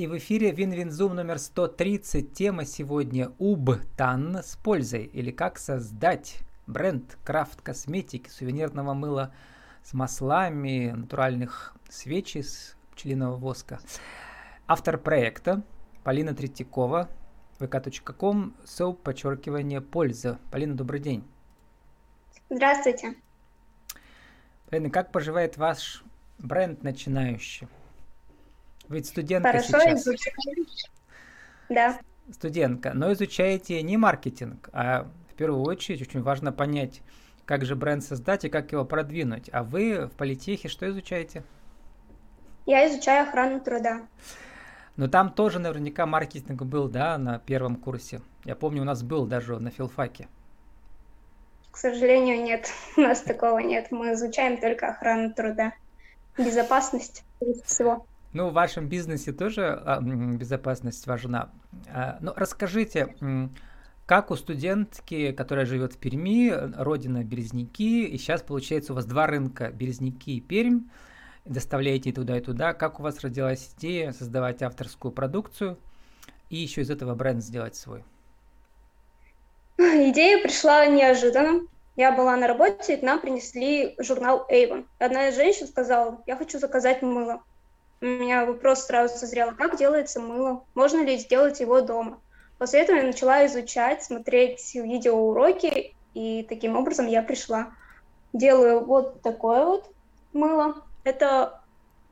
И в эфире WinWin Zoom номер 130. Тема сегодня УБТАН с пользой. Или как создать бренд крафт косметики, сувенирного мыла с маслами, натуральных свечей с пчелиного воска. Автор проекта Полина Третьякова, vk.com, soap, подчеркивание, польза. Полина, добрый день. Здравствуйте. Полина, как поживает ваш бренд начинающий? Ведь студентка Хорошо сейчас. изучаю. Да. Студентка, но изучаете не маркетинг, а в первую очередь очень важно понять, как же бренд создать и как его продвинуть. А вы в политехе что изучаете? Я изучаю охрану труда. Но там тоже наверняка маркетинг был, да, на первом курсе. Я помню, у нас был даже на филфаке. К сожалению, нет. У нас такого нет. Мы изучаем только охрану труда. Безопасность всего. Ну, в вашем бизнесе тоже а, безопасность важна. А, ну, расскажите, как у студентки, которая живет в Перми, родина Березники, и сейчас получается у вас два рынка, Березники и Пермь, доставляете и туда, и туда. Как у вас родилась идея создавать авторскую продукцию и еще из этого бренд сделать свой? Идея пришла неожиданно. Я была на работе, и нам принесли журнал Avon. Одна из женщин сказала, я хочу заказать мыло. У меня вопрос сразу созрел, как делается мыло? Можно ли сделать его дома? После этого я начала изучать, смотреть видеоуроки, и таким образом я пришла. Делаю вот такое вот мыло. Это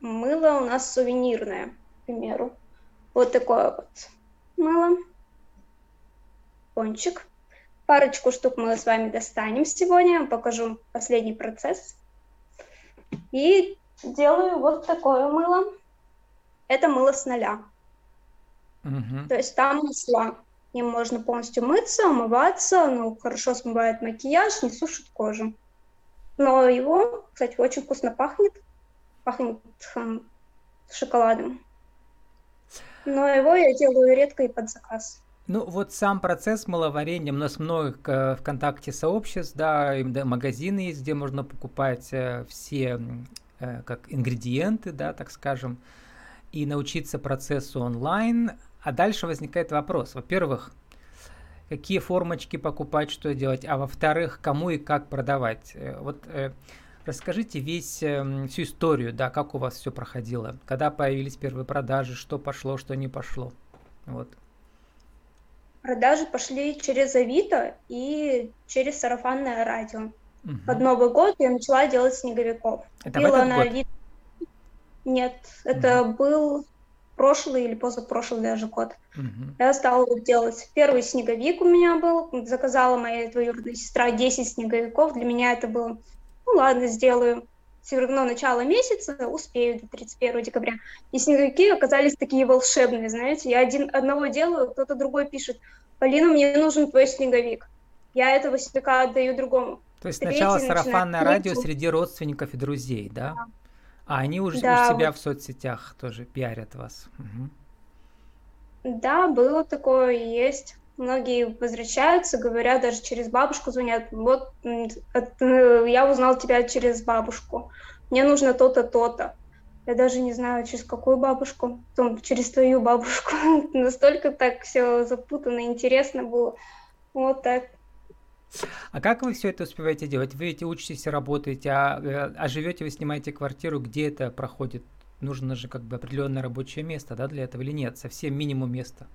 мыло у нас сувенирное, к примеру. Вот такое вот мыло. Кончик. Парочку штук мы с вами достанем сегодня. Покажу последний процесс. И делаю вот такое мыло. Это мыло с нуля. Угу. То есть там масла. Им можно полностью мыться, умываться, ну, хорошо смывает макияж, не сушит кожу. Но его, кстати, очень вкусно пахнет. Пахнет хм, шоколадом. Но его я делаю редко и под заказ. Ну, вот сам процесс маловарения, у нас много э, ВКонтакте сообществ, да, магазины есть, где можно покупать э, все как ингредиенты, да, так скажем, и научиться процессу онлайн. А дальше возникает вопрос. Во-первых, какие формочки покупать, что делать, а во-вторых, кому и как продавать. Э, вот э, расскажите весь, э, всю историю, да, как у вас все проходило, когда появились первые продажи, что пошло, что не пошло. Вот. Продажи пошли через Авито и через сарафанное радио. Угу. Под Новый год я начала делать снеговиков. Это Купила на год? Нет, это угу. был прошлый или позапрошлый даже год. Угу. Я стала делать. Первый снеговик у меня был. Заказала моя двоюродная сестра 10 снеговиков. Для меня это было, ну ладно, сделаю. Все равно начало месяца, успею до 31 декабря. И снеговики оказались такие волшебные, знаете. Я один, одного делаю, кто-то другой пишет, Полина, мне нужен твой снеговик. Я этого снеговика отдаю другому. То есть сначала сарафанное радио среди родственников и друзей, да? да. А они уже да, у себя вот. в соцсетях тоже пиарят вас. Угу. Да, было такое, есть. Многие возвращаются, говорят, даже через бабушку звонят. Вот э, я узнал тебя через бабушку. Мне нужно то-то, то-то. Я даже не знаю, через какую бабушку. Потом через твою бабушку. Настолько так все запутанно, интересно было. Вот так. А как вы все это успеваете делать? Вы ведь учитесь работаете, а, э, а живете вы, снимаете квартиру, где это проходит? Нужно же как бы определенное рабочее место, да, для этого или нет? Совсем минимум места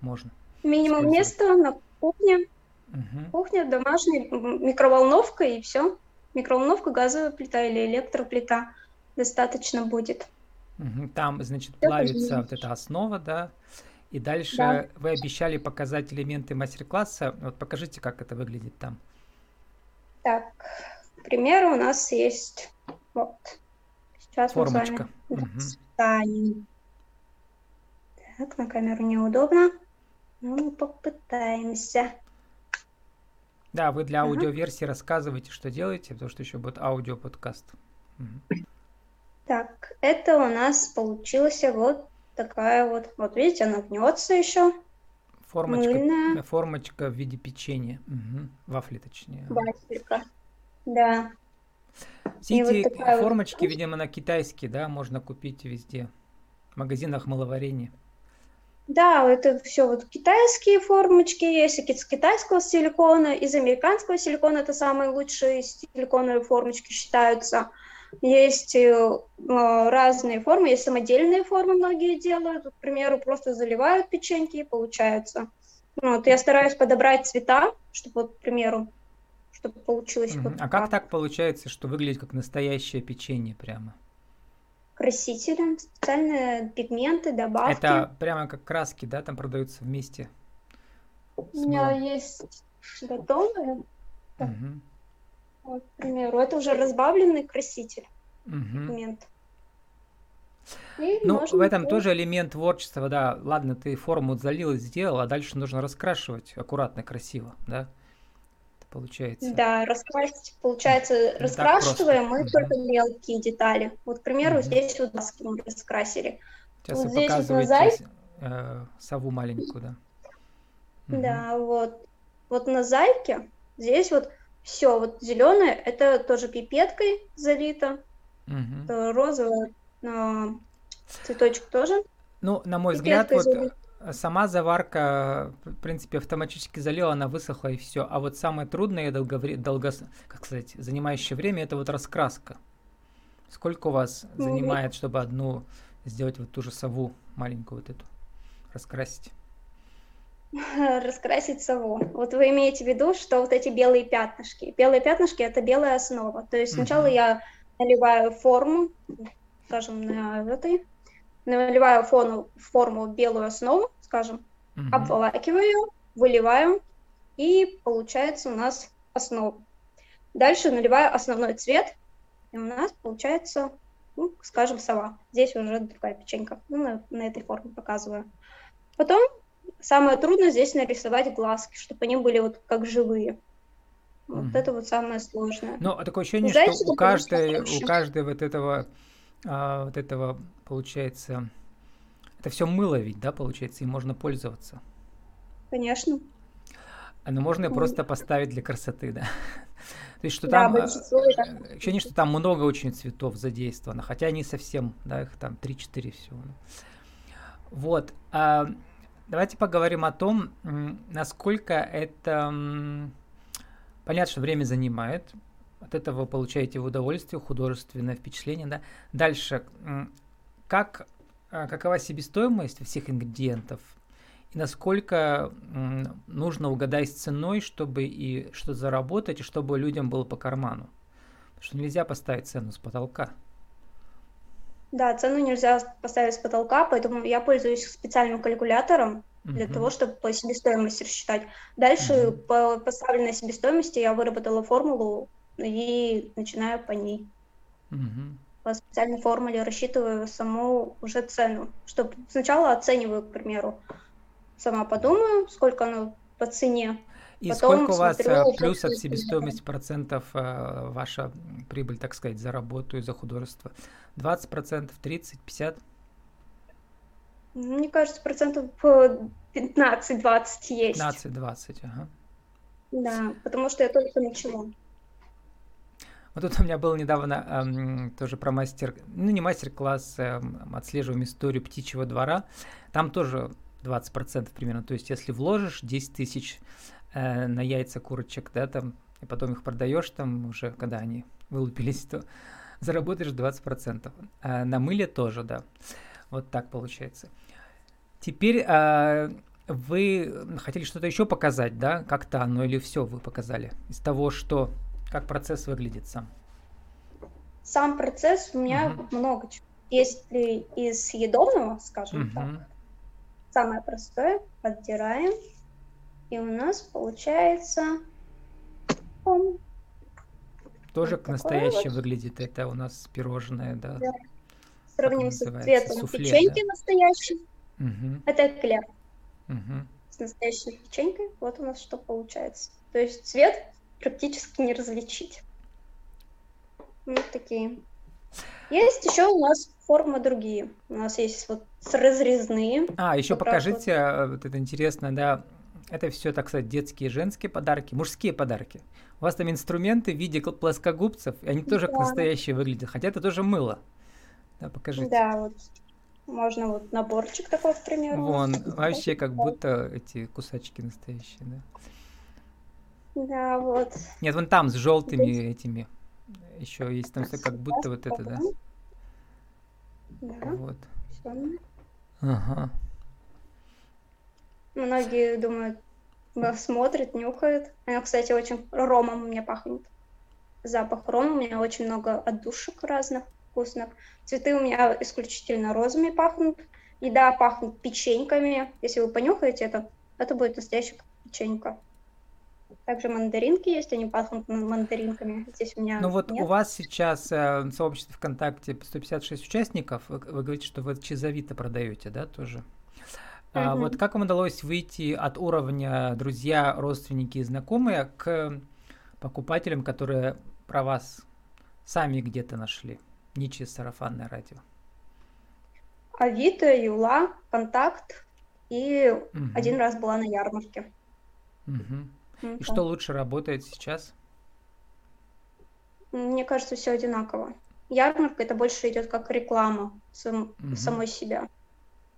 можно. Минимум места на кухне. Угу. Кухня, домашняя, микроволновка и все. Микроволновка, газовая плита или электроплита достаточно будет. Угу. Там, значит, плавится вот эта основа, да, и дальше да. вы обещали показать элементы мастер-класса. Вот покажите, как это выглядит там. Так, к примеру, у нас есть вот. Сейчас Формочка. мы с вами достанем. Так, на камеру неудобно. Ну, мы попытаемся. Да, вы для аудиоверсии ага. рассказываете, что делаете, потому что еще будет аудиоподкаст. Угу. Так, это у нас получилось вот такая вот. Вот видите, она гнется еще. Формочка, Мыльная. формочка в виде печенья. Угу. Вафли, точнее. Вафелька. Да. Все эти вот формочки, вот... видимо, на китайские, да, можно купить везде. В магазинах маловарения. Да, это все вот китайские формочки есть, из китайского силикона, из американского силикона это самые лучшие силиконовые формочки считаются. Есть э, разные формы, есть самодельные формы, многие делают. К примеру, просто заливают печеньки и получается. Вот, я стараюсь подобрать цвета, чтобы, вот, к примеру, чтобы получилось. Mm-hmm. Вот а как так получается, что выглядит как настоящее печенье прямо? Красителем, специальные пигменты, добавки. Это прямо как краски, да, там продаются вместе? У меня есть готовые. Угу. Вот, к примеру, это уже разбавленный краситель, угу. пигмент. И ну, в этом сделать. тоже элемент творчества, да. Ладно, ты форму залил и сделал, а дальше нужно раскрашивать аккуратно, красиво, да? Это получается. Да, раскрасить, получается, раскрашиваем мы угу. только мелкие детали. Вот, к примеру, угу. здесь вот маски мы раскрасили. Сейчас вот вы здесь показываете вот зай... э, сову маленькую, да? Угу. Да, вот. Вот на зайке здесь вот все, вот зеленое, это тоже пипеткой залито. Угу. Розовое э, цветочек тоже. Ну, на мой взгляд, вот залит. сама заварка, в принципе, автоматически залила, она высохла и все. А вот самое трудное, долго, долго, как сказать, занимающее время, это вот раскраска. Сколько у вас ну, занимает, чтобы одну сделать вот ту же сову маленькую вот эту раскрасить? раскрасить сову. Вот вы имеете в виду, что вот эти белые пятнышки. Белые пятнышки – это белая основа. То есть сначала я наливаю форму, скажем, на этой, наливаю фону, форму белую основу, скажем, обволакиваю, выливаю, и получается у нас основа. Дальше наливаю основной цвет, и у нас получается, ну, скажем, сова. Здесь уже другая печенька. Ну, на, на этой форме показываю. Потом Самое трудное здесь нарисовать глазки, чтобы они были вот как живые. Вот mm это вот самое сложное. Ну, а такое ощущение, Знаете, что у каждой, у каждой вот этого, а, вот этого получается, это все мыло ведь, да, получается, и можно пользоваться. Конечно. Ну, можно просто поставить для красоты, да. То есть, что да, там, а, ощущение, что там много очень цветов задействовано, хотя не совсем, да, их там 3-4 всего. Вот. А, Давайте поговорим о том, насколько это... Понятно, что время занимает. От этого вы получаете удовольствие, художественное впечатление. Да? Дальше. Как, а, какова себестоимость всех ингредиентов? И насколько нужно угадать с ценой, чтобы и что заработать, и чтобы людям было по карману? Потому что нельзя поставить цену с потолка. Да, цену нельзя поставить с потолка, поэтому я пользуюсь специальным калькулятором для uh-huh. того, чтобы по себестоимости рассчитать. Дальше uh-huh. по поставленной себестоимости я выработала формулу и начинаю по ней. Uh-huh. По специальной формуле рассчитываю саму уже цену. Чтобы сначала оцениваю, к примеру, сама подумаю, сколько оно по цене, и Потом сколько у вас смотрю, э, плюс от себестоимости процентов э, ваша прибыль, так сказать, за работу и за художество? 20 процентов, 30, 50? Мне кажется, процентов 15-20 есть. 15-20, ага. Да, потому что я только начала. Вот тут у меня был недавно эм, тоже про мастер, ну не мастер-класс, эм, отслеживаем историю птичьего двора. Там тоже 20% примерно. То есть если вложишь 10 тысяч э, на яйца курочек, да, там, и потом их продаешь, там уже, когда они вылупились, то заработаешь 20%. А на мыле тоже, да. Вот так получается. Теперь э, вы хотели что-то еще показать, да, как-то оно или все вы показали из того, что как процесс выглядит сам? Сам процесс у меня угу. много чего. Если из съедобного, скажем угу. так, самое простое, отдираем, и у нас получается... Тоже вот настоящее вот. выглядит. Это у нас пирожное, да. да. Сравним с цветом Суфле, печеньки да? настоящей. Угу. Это эклер. Угу. С настоящей печенькой. Вот у нас что получается. То есть цвет практически не различить. Вот такие. Есть еще у нас формы другие. У нас есть вот разрезные. А, еще покажите, вот. Э, вот это интересно, да, это все, так сказать, детские, женские подарки, мужские подарки. У вас там инструменты в виде плоскогубцев, и они тоже да. как настоящие выглядят, хотя это тоже мыло. Да, покажите. Да, вот. Можно вот наборчик такой, к примеру. Вон, вообще как будто эти кусачки настоящие, да? Да, вот. Нет, вон там с желтыми этими. Еще есть там все как будто вот это, да? Да. Вот. Ага. Многие думают, смотрят, нюхают. Она, кстати, очень ромом у меня пахнет. Запах рома, у меня очень много отдушек разных вкусных. Цветы у меня исключительно розами пахнут. Еда пахнет печеньками. Если вы понюхаете это, это будет настоящая печенька. Также мандаринки есть, они пахнут мандаринками. Здесь у меня Ну вот нет. у вас сейчас э, сообщество ВКонтакте 156 участников. Вы, вы говорите, что вы через Авито продаете, да, тоже? А Мгм. вот как вам удалось выйти от уровня друзья, родственники и знакомые к покупателям, которые про вас сами где-то нашли, не через сарафанное радио? Авито, Юла, Контакт. И Мгм. один раз была на ярмарке. Мгм. Ну, И что лучше работает сейчас? Мне кажется, все одинаково. Ярмарка это больше идет как реклама сам- Мгм. самой себя.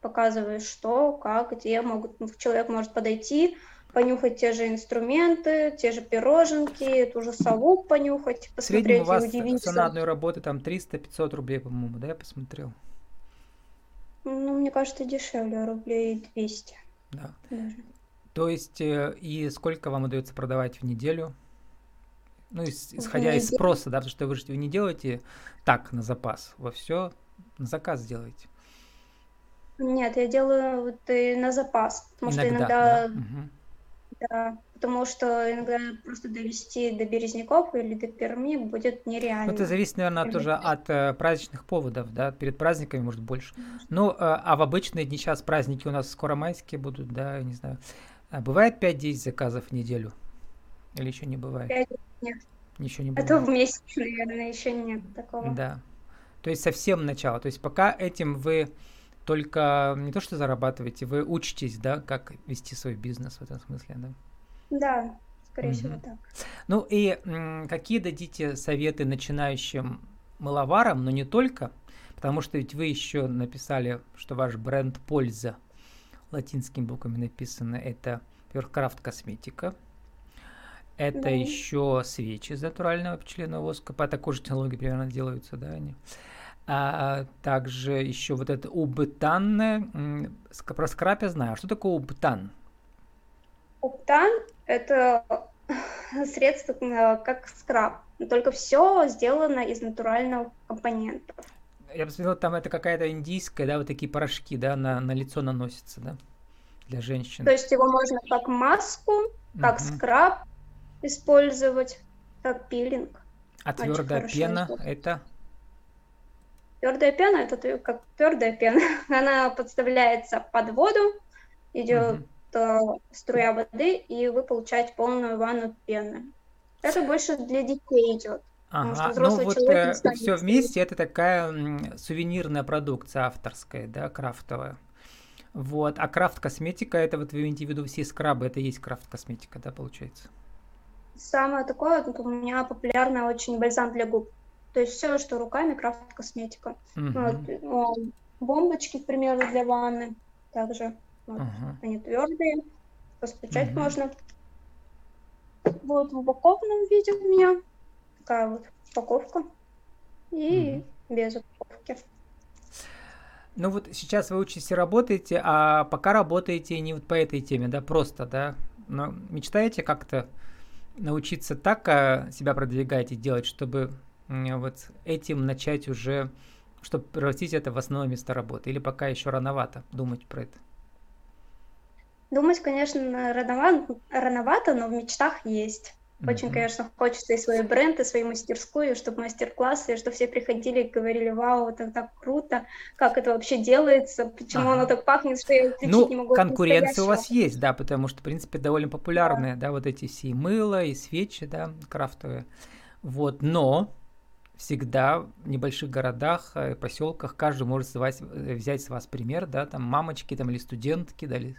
Показываешь, что, как, где могут, ну, человек может подойти, понюхать те же инструменты, те же пироженки, ту же сову понюхать, В среднем у посмотреть вас и все на удивиться. одной работе там 300-500 рублей, по-моему, да, я посмотрел? Ну, мне кажется, дешевле, рублей 200 Да. даже. То есть, э, и сколько вам удается продавать в неделю? Ну, исходя из спроса, да, потому что вы же не делаете так на запас, во все на заказ делаете. Нет, я делаю вот и на запас, потому что Иногда, иногда, да. Да, потому что иногда просто довести до Березняков или до Перми будет Ну, нереально. это зависит, наверное, Или- тоже от э, праздничных поводов, да, перед праздниками, может, больше. Ну, э, а в обычные дни сейчас праздники у нас скоро майские будут, да, я не знаю. А бывает 5-10 заказов в неделю? Или еще не бывает? Пять нет. Еще не А бывает. то в месяц, наверное, еще нет такого. Да. То есть совсем начало. То есть пока этим вы только не то что зарабатываете, вы учитесь, да, как вести свой бизнес в этом смысле, да. Да, скорее всего Мгм. так. Ну и м, какие дадите советы начинающим мыловарам, но не только, потому что ведь вы еще написали, что ваш бренд «Польза» латинскими буквами написано, это, во-первых, косметика, это Да. еще свечи из натурального пчелиного воска, по такой же технологии примерно делаются, да, они. А также еще вот это ск- про скраб я знаю. А Что такое убытан? Оптан – это средство э, как скраб, только все сделано из натурального компонента. Я посмотрел, там это какая-то индийская, да, вот такие порошки, да, на, на лицо наносятся, да, для женщин. То есть его можно как маску, как Мгм. скраб использовать, как пилинг. А твердая пена это Твердая пена это как твердая пена. Она подставляется под воду, идет э, струя воды, и вы получаете полную ванну пены. Это больше для детей идет. Ага, ну вот станет все вместе это такая сувенирная продукция авторская, да, крафтовая. Вот, а крафт косметика это вот вы имеете в виду все скрабы, это и есть крафт косметика, да, получается? Самое такое, вот у меня популярное очень бальзам для губ. То есть все, что руками, крафт косметика. Мгм. Вот, э, бомбочки, к примеру, для ванны. Также вот, Ага. они твердые, постучать Мгм. можно. Вот в упакованном виде у меня такая вот упаковка. И без упаковки. Ну вот сейчас вы учитесь и работаете, а пока работаете не вот по этой теме, да, просто, да, но мечтаете как-то научиться так а, себя продвигать и делать, чтобы вот этим начать уже, чтобы превратить это в основное место работы, или пока еще рановато думать про это? Думать, конечно, рановато, рановато, но в мечтах есть. Очень, Мгм. конечно, хочется и свой бренд, и свою мастерскую, чтобы мастер-классы, чтобы все приходили и говорили, вау, это так круто, как это вообще делается, почему Ага. оно так пахнет, что я отличить Ну, не могу от конкуренция у вас настоящего». есть, да, потому что, в принципе, довольно популярные, да, вот эти все и мыло, и свечи, да, крафтовые. Вот, но всегда в небольших городах, э, поселках каждый может вас- э, взять с вас пример, да, там мамочки там или студентки, да, или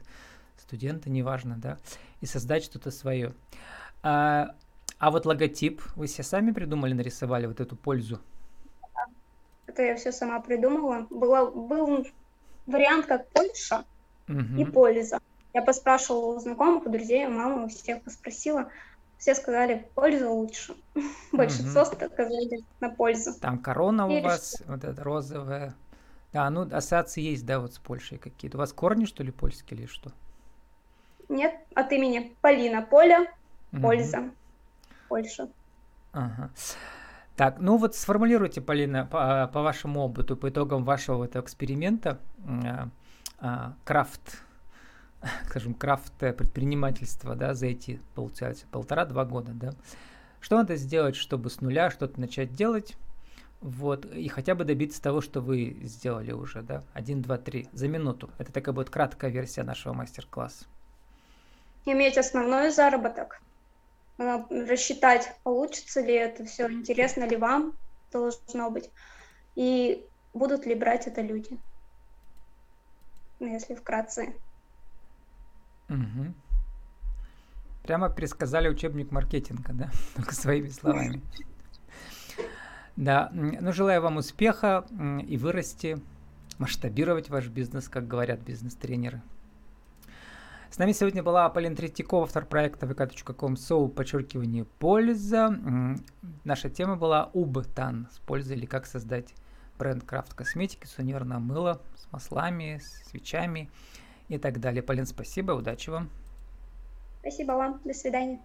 студенты, неважно, да, и создать что-то свое. А, а вот логотип вы себе сами придумали, нарисовали вот эту пользу? Это я все сама придумала. Было, был вариант как Польша и польза. Я поспрашивала у знакомых, у друзей, у мамы, у всех поспросила. Все сказали, польза лучше. Большинство сказали на пользу. Там корона у вас, вот эта розовая. Да, ну ассоциации есть, да, вот с Польшей какие-то. У вас корни, что ли, польские или что? Нет, от имени Полина Поля, польза, Польша. Ага. Так, ну вот сформулируйте, Полина, по, по вашему опыту, по итогам вашего этого эксперимента, а, а, крафт, скажем, крафт предпринимательства, да, за эти, получается, полтора-два года, да. Что надо сделать, чтобы с нуля что-то начать делать, вот, и хотя бы добиться того, что вы сделали уже, да, один, два, три, за минуту. Это такая будет краткая версия нашего мастер-класса. Иметь основной заработок, а, рассчитать, получится ли это все, интересно ли вам должно быть, и будут ли брать это люди, ну, если вкратце. Угу. Прямо пересказали учебник маркетинга, да, только своими словами. Да, ну желаю вам успеха и вырасти, масштабировать ваш бизнес, как говорят бизнес-тренеры. С нами сегодня была Полина Третьякова, автор проекта vk.com soul, подчеркивание польза. Наша тема была Убтан с пользой или как создать бренд крафт косметики, сувенирное мыло с маслами, с свечами и так далее. Полин, спасибо, удачи вам. Спасибо вам, до свидания.